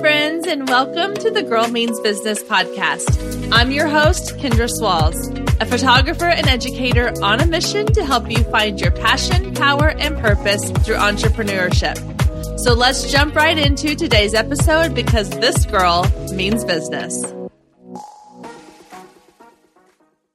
friends, and welcome to the Girl Means Business podcast. I'm your host, Kendra Swalls, a photographer and educator on a mission to help you find your passion, power, and purpose through entrepreneurship. So let's jump right into today's episode because this girl means business.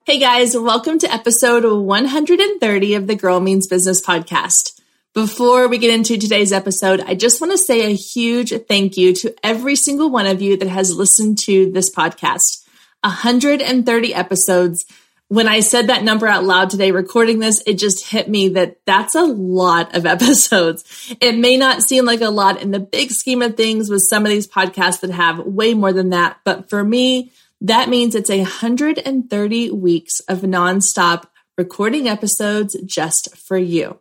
Hey guys, welcome to episode 130 of the Girl Means Business podcast. Before we get into today's episode, I just want to say a huge thank you to every single one of you that has listened to this podcast. 130 episodes. When I said that number out loud today, recording this, it just hit me that that's a lot of episodes. It may not seem like a lot in the big scheme of things with some of these podcasts that have way more than that. But for me, that means it's 130 weeks of nonstop recording episodes just for you.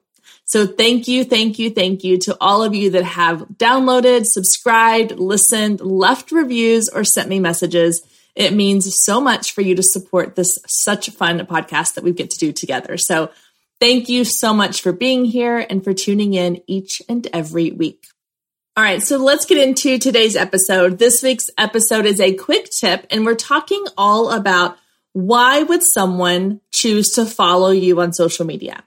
So thank you, thank you, thank you to all of you that have downloaded, subscribed, listened, left reviews, or sent me messages. It means so much for you to support this such fun podcast that we get to do together. So thank you so much for being here and for tuning in each and every week. All right, so let's get into today's episode. This week's episode is a quick tip, and we're talking all about why would someone choose to follow you on social media?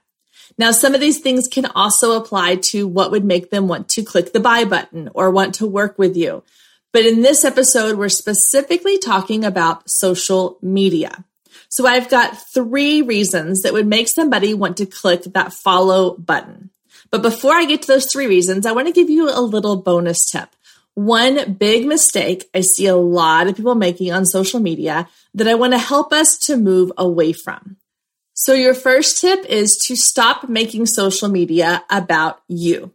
Now, some of these things can also apply to what would make them want to click the buy button or want to work with you. But in this episode, we're specifically talking about social media. So I've got three reasons that would make somebody want to click that follow button. But before I get to those three reasons, I want to give you a little bonus tip. One big mistake I see a lot of people making on social media that I want to help us to move away from. So, your first tip is to stop making social media about you.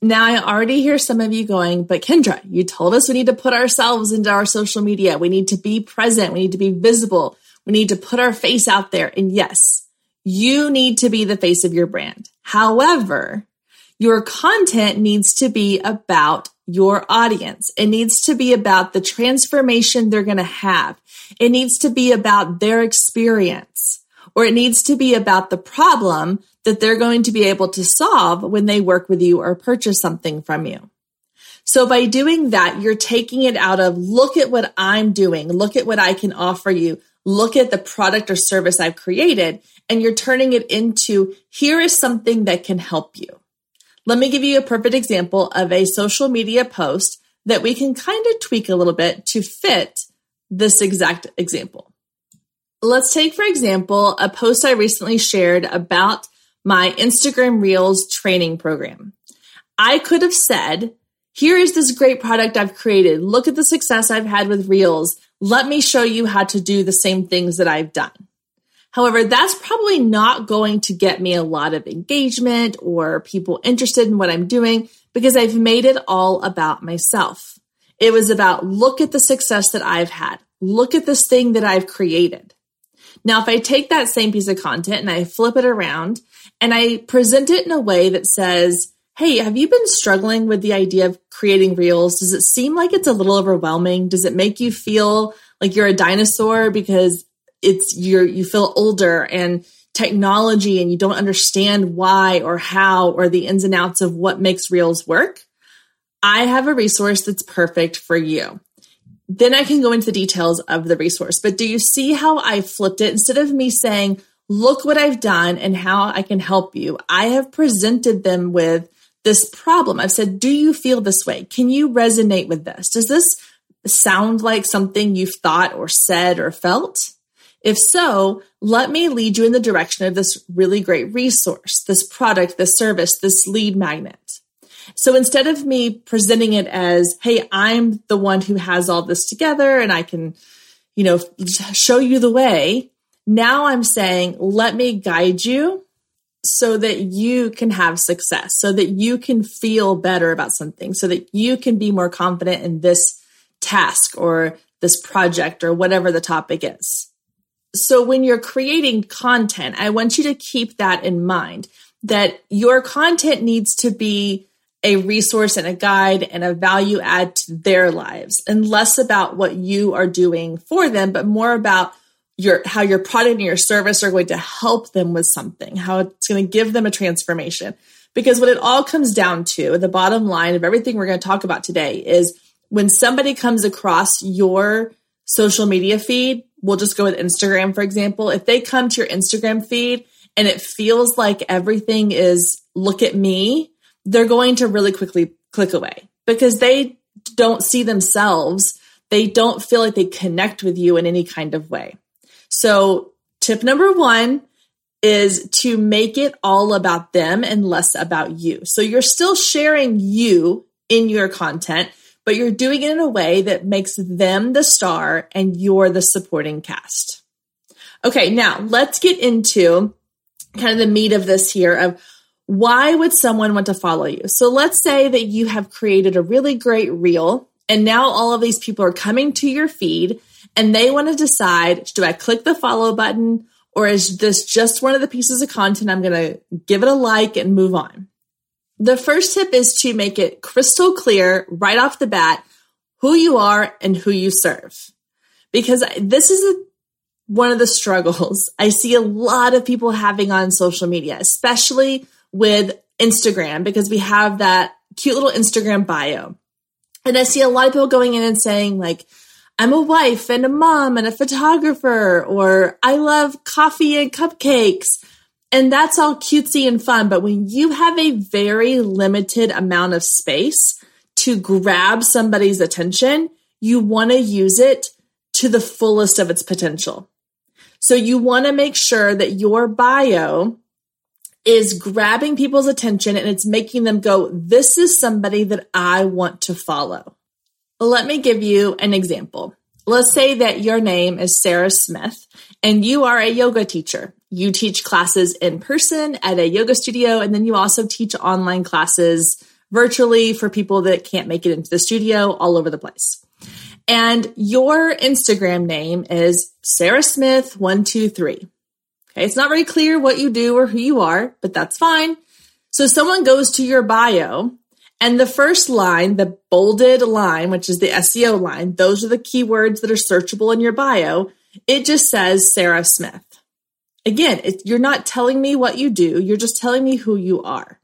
Now, I already hear some of you going, but Kendra, you told us we need to put ourselves into our social media. We need to be present. We need to be visible. We need to put our face out there. And yes, you need to be the face of your brand. However, your content needs to be about your audience. It needs to be about the transformation they're going to have. It needs to be about their experience or it needs to be about the problem that they're going to be able to solve when they work with you or purchase something from you. So by doing that, you're taking it out of look at what I'm doing, look at what I can offer you, look at the product or service I've created, and you're turning it into here is something that can help you. Let me give you a perfect example of a social media post that we can kind of tweak a little bit to fit this exact example. Let's take, for example, a post I recently shared about my Instagram Reels training program. I could have said, here is this great product I've created. Look at the success I've had with Reels. Let me show you how to do the same things that I've done. However, that's probably not going to get me a lot of engagement or people interested in what I'm doing because I've made it all about myself. It was about look at the success that I've had. Look at this thing that I've created. Now, if I take that same piece of content and I flip it around and I present it in a way that says, Hey, have you been struggling with the idea of creating reels? Does it seem like it's a little overwhelming? Does it make you feel like you're a dinosaur because it's you're you feel older and technology and you don't understand why or how or the ins and outs of what makes reels work? I have a resource that's perfect for you then I can go into the details of the resource. But do you see how I flipped it? Instead of me saying, look what I've done and how I can help you, I have presented them with this problem. I've said, do you feel this way? Can you resonate with this? Does this sound like something you've thought or said or felt? If so, let me lead you in the direction of this really great resource, this product, this service, this lead magnet. So instead of me presenting it as, Hey, I'm the one who has all this together and I can, you know, show you the way. Now I'm saying, let me guide you so that you can have success, so that you can feel better about something, so that you can be more confident in this task or this project or whatever the topic is. So when you're creating content, I want you to keep that in mind that your content needs to be a resource and a guide and a value add to their lives and less about what you are doing for them, but more about your how your product and your service are going to help them with something, how it's going to give them a transformation. Because what it all comes down to, the bottom line of everything we're going to talk about today is when somebody comes across your social media feed, we'll just go with Instagram, for example. If they come to your Instagram feed and it feels like everything is look at me, they're going to really quickly click away because they don't see themselves. They don't feel like they connect with you in any kind of way. So, tip number one is to make it all about them and less about you. So, you're still sharing you in your content, but you're doing it in a way that makes them the star and you're the supporting cast. Okay, now let's get into kind of the meat of this here of why would someone want to follow you? So let's say that you have created a really great reel and now all of these people are coming to your feed and they want to decide do I click the follow button or is this just one of the pieces of content I'm going to give it a like and move on? The first tip is to make it crystal clear right off the bat who you are and who you serve. Because this is a, one of the struggles I see a lot of people having on social media, especially with Instagram, because we have that cute little Instagram bio. And I see a lot of people going in and saying, like, I'm a wife and a mom and a photographer, or I love coffee and cupcakes. And that's all cutesy and fun. But when you have a very limited amount of space to grab somebody's attention, you want to use it to the fullest of its potential. So you want to make sure that your bio is grabbing people's attention and it's making them go, this is somebody that I want to follow. Let me give you an example. Let's say that your name is Sarah Smith and you are a yoga teacher. You teach classes in person at a yoga studio, and then you also teach online classes virtually for people that can't make it into the studio all over the place. And your Instagram name is Sarah Smith123. Okay, it's not very clear what you do or who you are, but that's fine. So someone goes to your bio and the first line, the bolded line, which is the SEO line, those are the keywords that are searchable in your bio. It just says Sarah Smith. Again, it, you're not telling me what you do, you're just telling me who you are.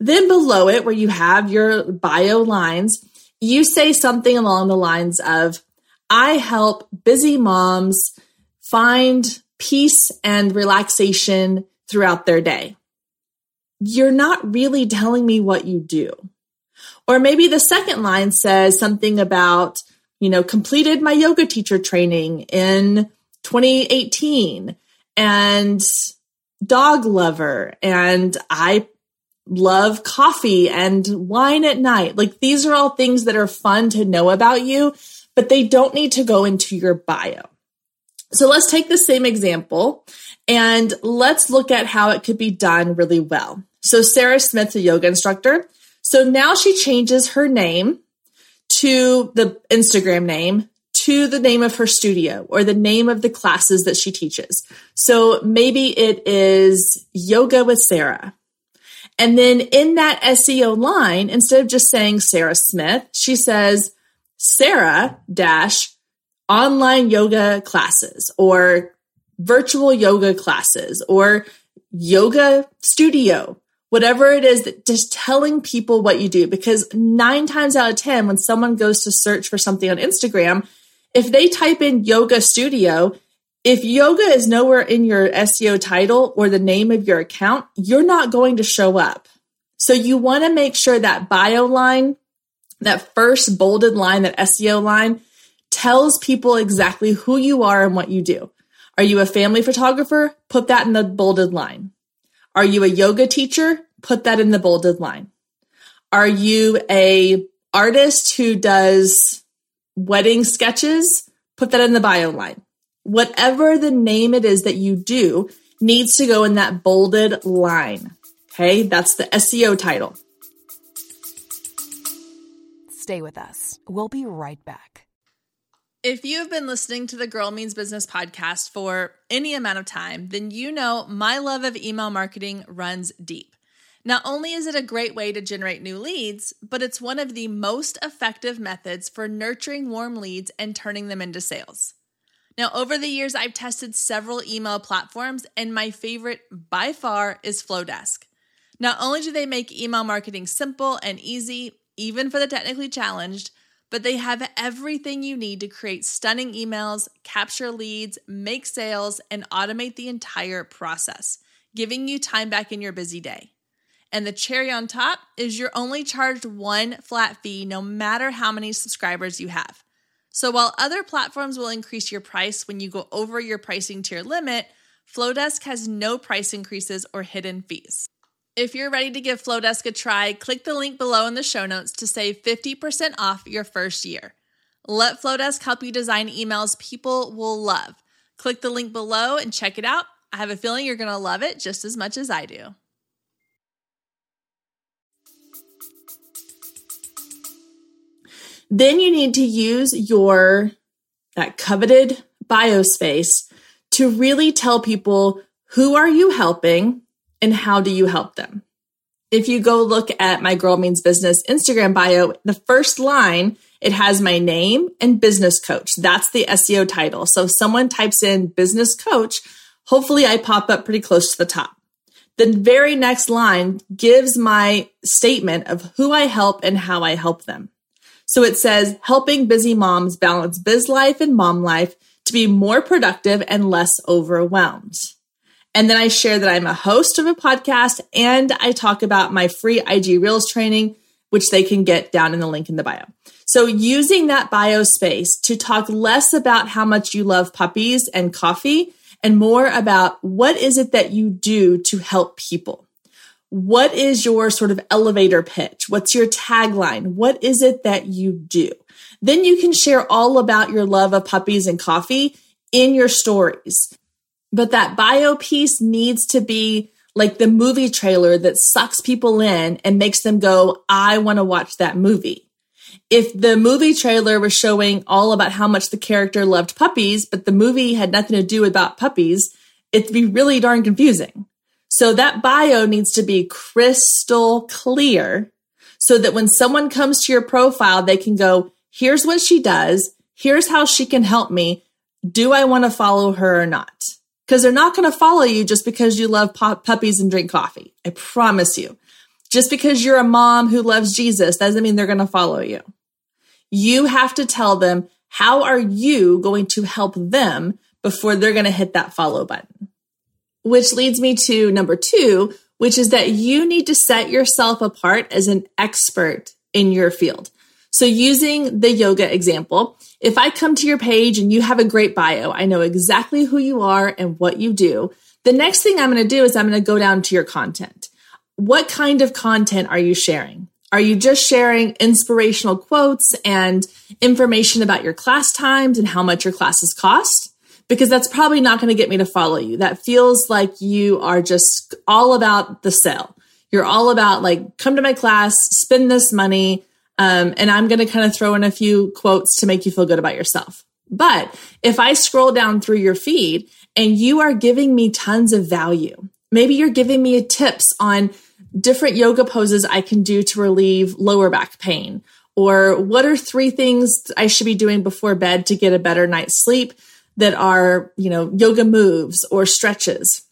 Then below it, where you have your bio lines, you say something along the lines of, I help busy moms find peace and relaxation throughout their day. You're not really telling me what you do. Or maybe the second line says something about, you know, completed my yoga teacher training in 2018 and dog lover and I love coffee and wine at night. Like these are all things that are fun to know about you, but they don't need to go into your bio. So let's take the same example and let's look at how it could be done really well. So Sarah Smith's a yoga instructor. So now she changes her name to the Instagram name to the name of her studio or the name of the classes that she teaches. So maybe it is yoga with Sarah. And then in that SEO line, instead of just saying Sarah Smith, she says Sarah dash online yoga classes or virtual yoga classes or yoga studio, whatever it is that just telling people what you do. Because nine times out of 10, when someone goes to search for something on Instagram, if they type in yoga studio, if yoga is nowhere in your SEO title or the name of your account, you're not going to show up. So you want to make sure that bio line, that first bolded line, that SEO line, tells people exactly who you are and what you do. Are you a family photographer? Put that in the bolded line. Are you a yoga teacher? Put that in the bolded line. Are you a artist who does wedding sketches? Put that in the bio line. Whatever the name it is that you do needs to go in that bolded line. Okay, that's the SEO title. Stay with us. We'll be right back. If you've been listening to the Girl Means Business podcast for any amount of time, then you know my love of email marketing runs deep. Not only is it a great way to generate new leads, but it's one of the most effective methods for nurturing warm leads and turning them into sales. Now, over the years, I've tested several email platforms, and my favorite by far is Flodesk. Not only do they make email marketing simple and easy, even for the technically challenged, but they have everything you need to create stunning emails, capture leads, make sales, and automate the entire process, giving you time back in your busy day. And the cherry on top is you're only charged one flat fee no matter how many subscribers you have. So while other platforms will increase your price when you go over your pricing tier limit, Flodesk has no price increases or hidden fees. If you're ready to give Flodesk a try, click the link below in the show notes to save 50% off your first year. Let Flodesk help you design emails people will love. Click the link below and check it out. I have a feeling you're going to love it just as much as I do. Then you need to use your that coveted bio space to really tell people who are you helping and how do you help them? If you go look at my Girl Means Business Instagram bio, the first line, it has my name and business coach. That's the SEO title. So if someone types in business coach, hopefully I pop up pretty close to the top. The very next line gives my statement of who I help and how I help them. So it says helping busy moms balance biz life and mom life to be more productive and less overwhelmed. And then I share that I'm a host of a podcast and I talk about my free IG Reels training, which they can get down in the link in the bio. So using that bio space to talk less about how much you love puppies and coffee and more about what is it that you do to help people. What is your sort of elevator pitch? What's your tagline? What is it that you do? Then you can share all about your love of puppies and coffee in your stories. But that bio piece needs to be like the movie trailer that sucks people in and makes them go, I want to watch that movie. If the movie trailer was showing all about how much the character loved puppies, but the movie had nothing to do about puppies, it'd be really darn confusing. So that bio needs to be crystal clear so that when someone comes to your profile, they can go, here's what she does. Here's how she can help me. Do I want to follow her or not? Because they're not going to follow you just because you love puppies and drink coffee. I promise you. Just because you're a mom who loves Jesus doesn't mean they're going to follow you. You have to tell them how are you going to help them before they're going to hit that follow button. Which leads me to number 2, which is that you need to set yourself apart as an expert in your field. So using the yoga example, if I come to your page and you have a great bio, I know exactly who you are and what you do. The next thing I'm going to do is I'm going to go down to your content. What kind of content are you sharing? Are you just sharing inspirational quotes and information about your class times and how much your classes cost? Because that's probably not going to get me to follow you. That feels like you are just all about the sale. You're all about like, come to my class, spend this money, um, and I'm going to kind of throw in a few quotes to make you feel good about yourself. But if I scroll down through your feed and you are giving me tons of value, maybe you're giving me tips on different yoga poses I can do to relieve lower back pain, or what are three things I should be doing before bed to get a better night's sleep that are, you know, yoga moves or stretches.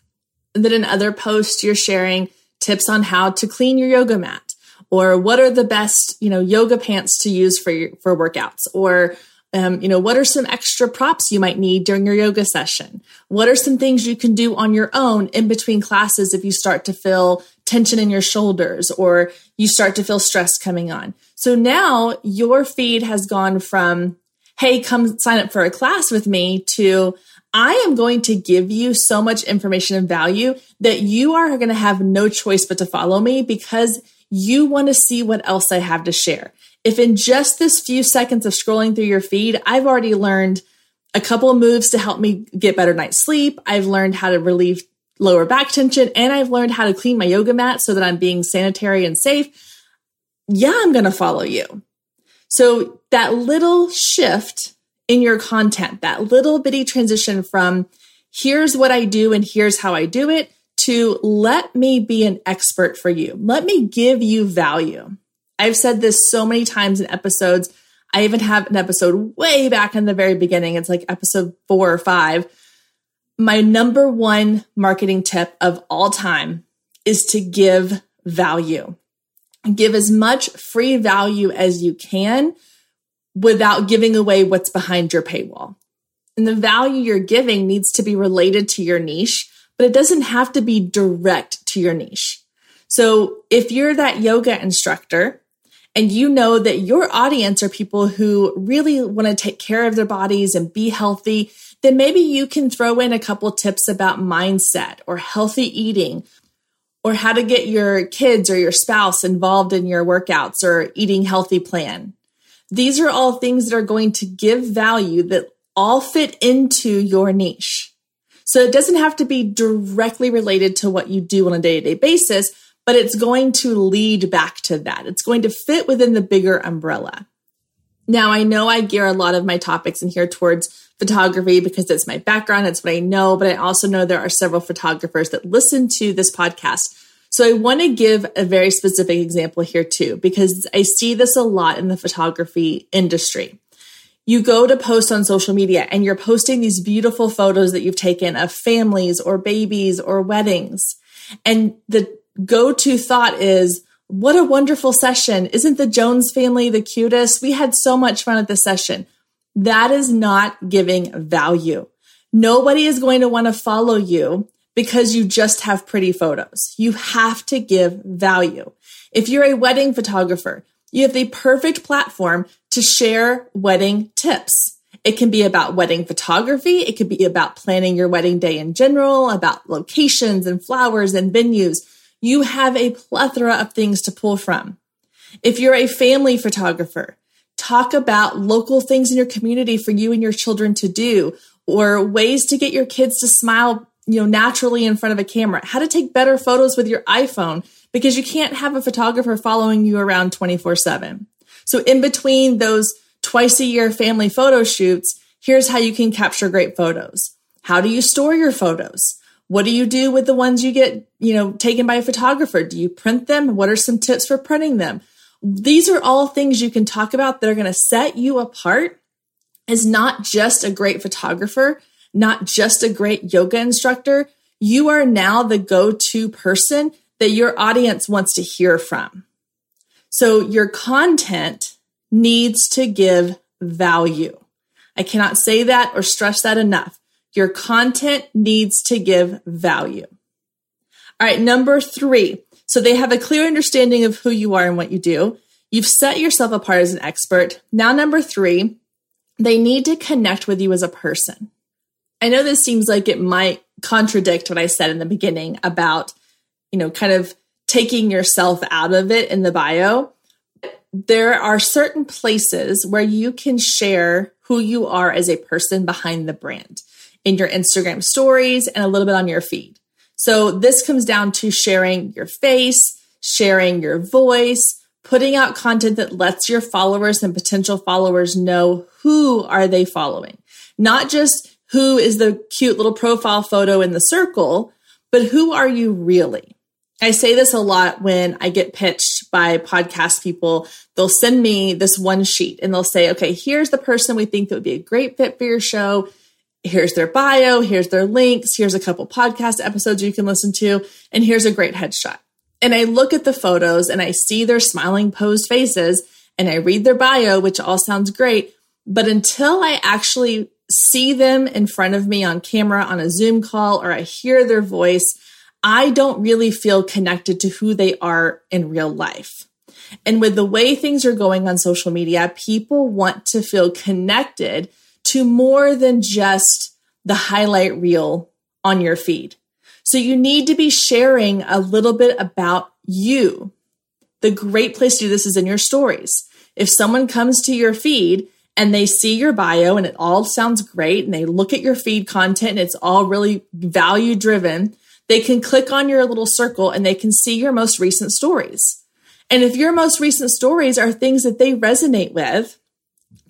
And then in other posts, you're sharing tips on how to clean your yoga mat or what are the best you know yoga pants to use for your, for workouts? Or um, you know what are some extra props you might need during your yoga session? What are some things you can do on your own in between classes if you start to feel tension in your shoulders or you start to feel stress coming on? So now your feed has gone from hey come sign up for a class with me to I am going to give you so much information and value that you are going to have no choice but to follow me because you want to see what else I have to share. If in just this few seconds of scrolling through your feed, I've already learned a couple of moves to help me get better night's sleep, I've learned how to relieve lower back tension, and I've learned how to clean my yoga mat so that I'm being sanitary and safe. Yeah, I'm going to follow you. So that little shift in your content, that little bitty transition from here's what I do and here's how I do it to let me be an expert for you. Let me give you value. I've said this so many times in episodes. I even have an episode way back in the very beginning. It's like episode four or five. My number one marketing tip of all time is to give value. Give as much free value as you can without giving away what's behind your paywall. And the value you're giving needs to be related to your niche, but it doesn't have to be direct to your niche. So if you're that yoga instructor and you know that your audience are people who really want to take care of their bodies and be healthy, then maybe you can throw in a couple tips about mindset or healthy eating or how to get your kids or your spouse involved in your workouts or eating healthy plan. These are all things that are going to give value that all fit into your niche. So it doesn't have to be directly related to what you do on a day to day basis, but it's going to lead back to that. It's going to fit within the bigger umbrella. Now, I know I gear a lot of my topics in here towards photography because it's my background, it's what I know, but I also know there are several photographers that listen to this podcast. So I want to give a very specific example here too, because I see this a lot in the photography industry. You go to post on social media and you're posting these beautiful photos that you've taken of families or babies or weddings. And the go to thought is, what a wonderful session. Isn't the Jones family the cutest? We had so much fun at the session. That is not giving value. Nobody is going to want to follow you because you just have pretty photos. You have to give value. If you're a wedding photographer, you have the perfect platform to share wedding tips. It can be about wedding photography. It could be about planning your wedding day in general, about locations and flowers and venues you have a plethora of things to pull from. If you're a family photographer, talk about local things in your community for you and your children to do or ways to get your kids to smile, you know, naturally in front of a camera, how to take better photos with your iPhone because you can't have a photographer following you around 24 seven. So in between those twice a year family photo shoots, here's how you can capture great photos. How do you store your photos? What do you do with the ones you get, you know, taken by a photographer? Do you print them? What are some tips for printing them? These are all things you can talk about that are going to set you apart as not just a great photographer, not just a great yoga instructor. You are now the go-to person that your audience wants to hear from. So your content needs to give value. I cannot say that or stress that enough. Your content needs to give value. All right, number three. So they have a clear understanding of who you are and what you do. You've set yourself apart as an expert. Now, number three, they need to connect with you as a person. I know this seems like it might contradict what I said in the beginning about, you know, kind of taking yourself out of it in the bio. There are certain places where you can share who you are as a person behind the brand in your Instagram stories and a little bit on your feed. So this comes down to sharing your face, sharing your voice, putting out content that lets your followers and potential followers know who are they following. Not just who is the cute little profile photo in the circle, but who are you really? I say this a lot when I get pitched by podcast people. They'll send me this one sheet and they'll say, okay, here's the person we think that would be a great fit for your show here's their bio, here's their links, here's a couple podcast episodes you can listen to, and here's a great headshot. And I look at the photos and I see their smiling posed faces and I read their bio, which all sounds great. But until I actually see them in front of me on camera on a Zoom call or I hear their voice, I don't really feel connected to who they are in real life. And with the way things are going on social media, people want to feel connected to more than just the highlight reel on your feed. So you need to be sharing a little bit about you. The great place to do this is in your stories. If someone comes to your feed and they see your bio and it all sounds great and they look at your feed content and it's all really value driven, they can click on your little circle and they can see your most recent stories. And if your most recent stories are things that they resonate with,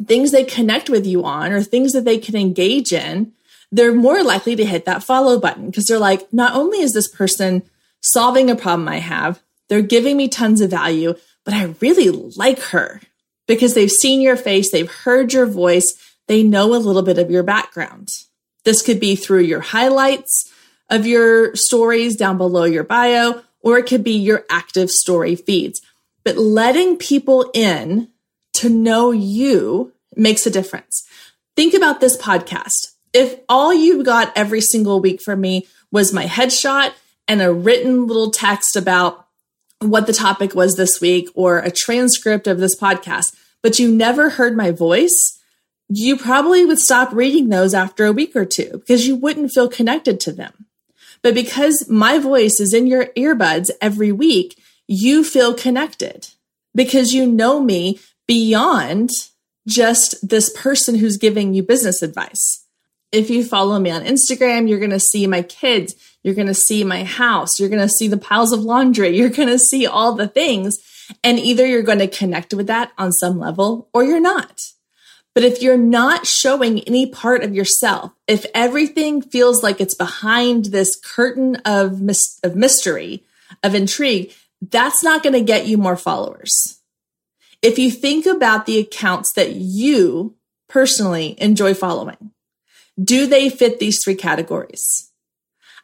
things they connect with you on or things that they can engage in, they're more likely to hit that follow button because they're like, not only is this person solving a problem I have, they're giving me tons of value, but I really like her because they've seen your face, they've heard your voice, they know a little bit of your background. This could be through your highlights of your stories down below your bio, or it could be your active story feeds. But letting people in to know you makes a difference. Think about this podcast. If all you got every single week from me was my headshot and a written little text about what the topic was this week or a transcript of this podcast, but you never heard my voice, you probably would stop reading those after a week or two because you wouldn't feel connected to them. But because my voice is in your earbuds every week, you feel connected because you know me beyond just this person who's giving you business advice. If you follow me on Instagram, you're going to see my kids. You're going to see my house. You're going to see the piles of laundry. You're going to see all the things. And either you're going to connect with that on some level or you're not. But if you're not showing any part of yourself, if everything feels like it's behind this curtain of, mis- of mystery, of intrigue, that's not going to get you more followers. If you think about the accounts that you personally enjoy following, do they fit these three categories?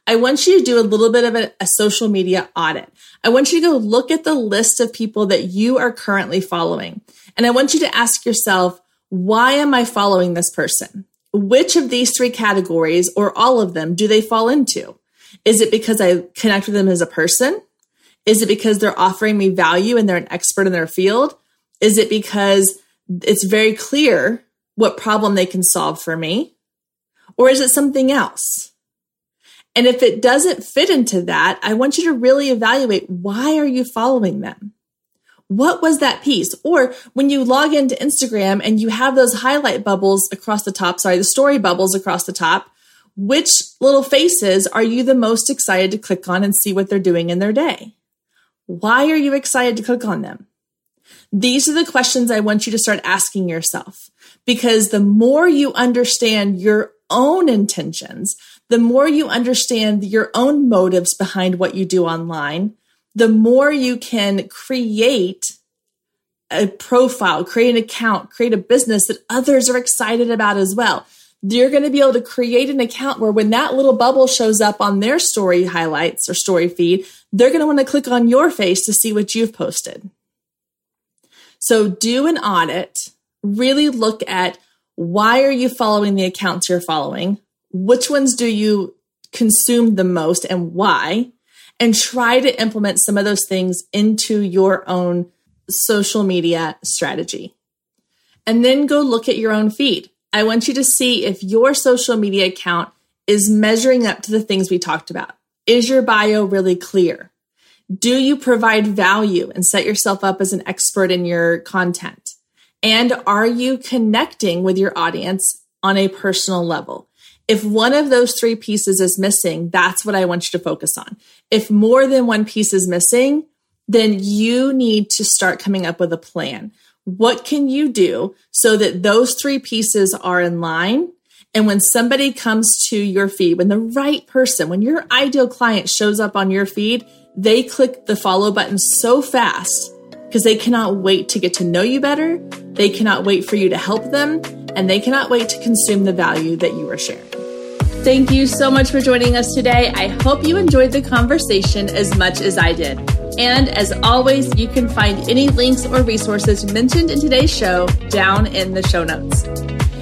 I want you to do a little bit of a, a, social media audit. I want you to go look at the list of people that you are currently following. And I want you to ask yourself, why am I following this person? Which of these three categories or all of them do they fall into? Is it because I connect with them as a person? Is it because they're offering me value and they're an expert in their field? Is it because it's very clear what problem they can solve for me? Or is it something else? And if it doesn't fit into that, I want you to really evaluate why are you following them? What was that piece? Or when you log into Instagram and you have those highlight bubbles across the top, sorry, the story bubbles across the top, which little faces are you the most excited to click on and see what they're doing in their day? Why are you excited to click on them? These are the questions I want you to start asking yourself because the more you understand your own intentions, the more you understand your own motives behind what you do online, the more you can create a profile, create an account, create a business that others are excited about as well. You're going to be able to create an account where when that little bubble shows up on their story highlights or story feed, they're going to want to click on your face to see what you've posted. So do an audit, really look at why are you following the accounts you're following? Which ones do you consume the most and why? And try to implement some of those things into your own social media strategy. And then go look at your own feed. I want you to see if your social media account is measuring up to the things we talked about. Is your bio really clear? Do you provide value and set yourself up as an expert in your content? And are you connecting with your audience on a personal level? If one of those three pieces is missing, that's what I want you to focus on. If more than one piece is missing, then you need to start coming up with a plan. What can you do so that those three pieces are in line? And when somebody comes to your feed, when the right person, when your ideal client shows up on your feed, they click the follow button so fast because they cannot wait to get to know you better. They cannot wait for you to help them and they cannot wait to consume the value that you are sharing. Thank you so much for joining us today. I hope you enjoyed the conversation as much as I did. And as always, you can find any links or resources mentioned in today's show down in the show notes.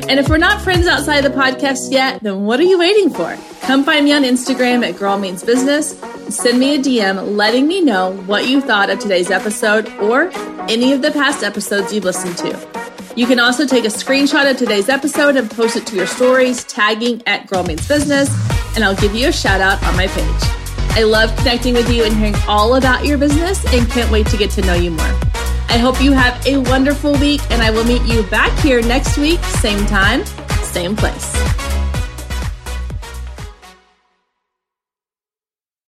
And if we're not friends outside the podcast yet, then what are you waiting for? Come find me on Instagram at Girl Means Business. Send me a DM letting me know what you thought of today's episode or any of the past episodes you've listened to. You can also take a screenshot of today's episode and post it to your stories, tagging at Girl Means Business, and I'll give you a shout out on my page. I love connecting with you and hearing all about your business and can't wait to get to know you more. I hope you have a wonderful week, and I will meet you back here next week, same time, same place.